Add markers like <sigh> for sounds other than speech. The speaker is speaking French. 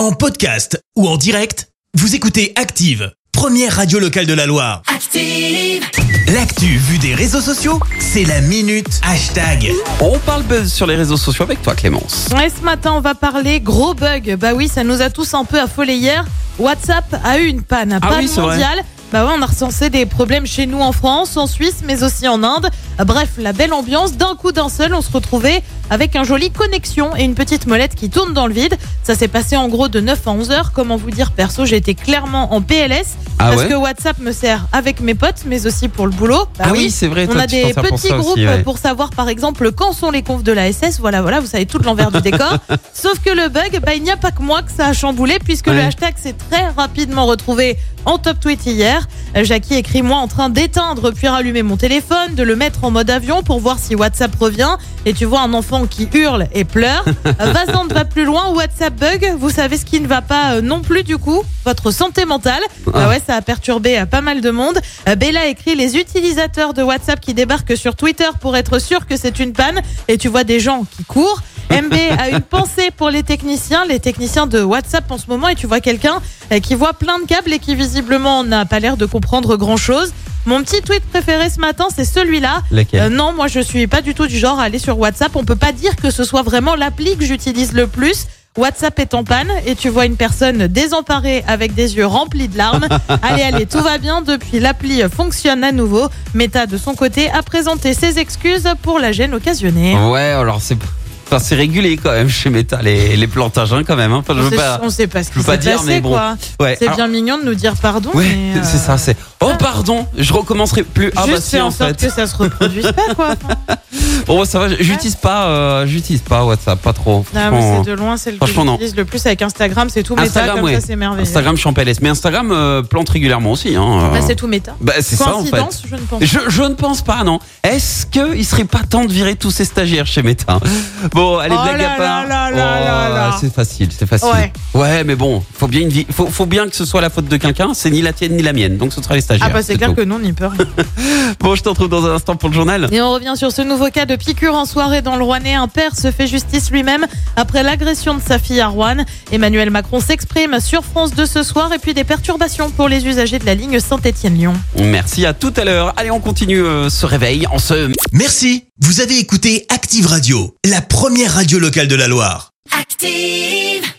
En podcast ou en direct, vous écoutez Active, première radio locale de la Loire. Active. L'actu vue des réseaux sociaux, c'est la minute hashtag. On parle buzz sur les réseaux sociaux avec toi Clémence. Ouais, ce matin, on va parler gros bug. Bah oui, ça nous a tous un peu affolés hier. WhatsApp a eu une panne, Ah panne oui, c'est vrai. mondiale. Bah ouais, on a recensé des problèmes chez nous en France, en Suisse, mais aussi en Inde. Bref, la belle ambiance. D'un coup d'un seul, on se retrouvait avec un joli connexion et une petite molette qui tourne dans le vide. Ça s'est passé en gros de 9 à 11 heures. Comment vous dire, perso, j'ai été clairement en PLS. Ah parce ouais que WhatsApp me sert avec mes potes, mais aussi pour le boulot. Bah Ah oui, c'est vrai, On a des petits aussi, groupes ouais. pour savoir, par exemple, quand sont les confs de la SS. Voilà, voilà, vous savez tout l'envers du décor. <laughs> Sauf que le bug, bah, il n'y a pas que moi que ça a chamboulé, puisque le hashtag s'est très rapidement retrouvé en top tweet hier. Euh, Jackie écrit moi en train d'éteindre puis rallumer mon téléphone, de le mettre en mode avion pour voir si WhatsApp revient. Et tu vois un enfant qui hurle et pleure. Euh, Vazant <laughs> va plus loin, WhatsApp bug. Vous savez ce qui ne va pas euh, non plus du coup? Votre santé mentale. Ah ouais, ça a perturbé euh, pas mal de monde. Euh, Bella écrit les utilisateurs de WhatsApp qui débarquent sur Twitter pour être sûr que c'est une panne. Et tu vois des gens qui courent. MB a une <laughs> pensée pour les techniciens, les techniciens de WhatsApp en ce moment, et tu vois quelqu'un qui voit plein de câbles et qui visiblement n'a pas l'air de comprendre grand chose. Mon petit tweet préféré ce matin, c'est celui-là. Lequel Euh, non, moi je suis pas du tout du genre à aller sur WhatsApp. On peut pas dire que ce soit vraiment l'appli que j'utilise le plus. WhatsApp est en panne et tu vois une personne désemparée avec des yeux remplis de larmes. <laughs> allez, allez, tout va bien. Depuis, l'appli fonctionne à nouveau. Meta, de son côté, a présenté ses excuses pour la gêne occasionnée. Ouais, alors c'est enfin, c'est régulé quand même chez Meta les, les plantages quand même. Hein. Enfin, je On veux sait, pas. on sait pas ce qui pas s'est dire, passé, mais bon. quoi. Ouais. C'est alors- bien mignon de nous dire pardon. Ouais, euh, c'est ça, c'est. Oh pardon, je recommencerai plus. Ah Juste bah si en en sorte fait. que ça se reproduise pas, quoi. <laughs> Bon ça va, j'utilise pas, euh, j'utilise pas WhatsApp, pas trop. Non, mais c'est de loin celle que franchement, non. j'utilise le plus avec Instagram, c'est tout Instagram, comme ouais. ça c'est merveilleux. Instagram, je suis en PLS, mais Instagram euh, plante régulièrement aussi. Hein. Bah, c'est tout méta. Bah, c'est ça en fait. Je ne pense Je, je ne pense pas, non. Est-ce qu'il serait pas temps de virer tous ces stagiaires chez Meta? Bon, allez, Oh blague là à part. là. c'est facile, c'est facile. Ouais. Ouais, mais bon, faut bien, une vie, faut, faut bien que ce soit la faute de quelqu'un. C'est ni la tienne ni la mienne, donc ce sera les stagiaires. Ah bah c'est clair que non, ni peur. <laughs> Bon, je te retrouve dans un instant pour le journal. Et on revient sur ce nouveau cas de piqûre en soirée dans le Rouennais. Un père se fait justice lui-même après l'agression de sa fille à Rouen. Emmanuel Macron s'exprime sur France 2 ce soir et puis des perturbations pour les usagers de la ligne Saint-Étienne-Lyon. Merci à tout à l'heure. Allez, on continue euh, ce réveil en ce Merci, vous avez écouté Active Radio, la première radio locale de la Loire. Active.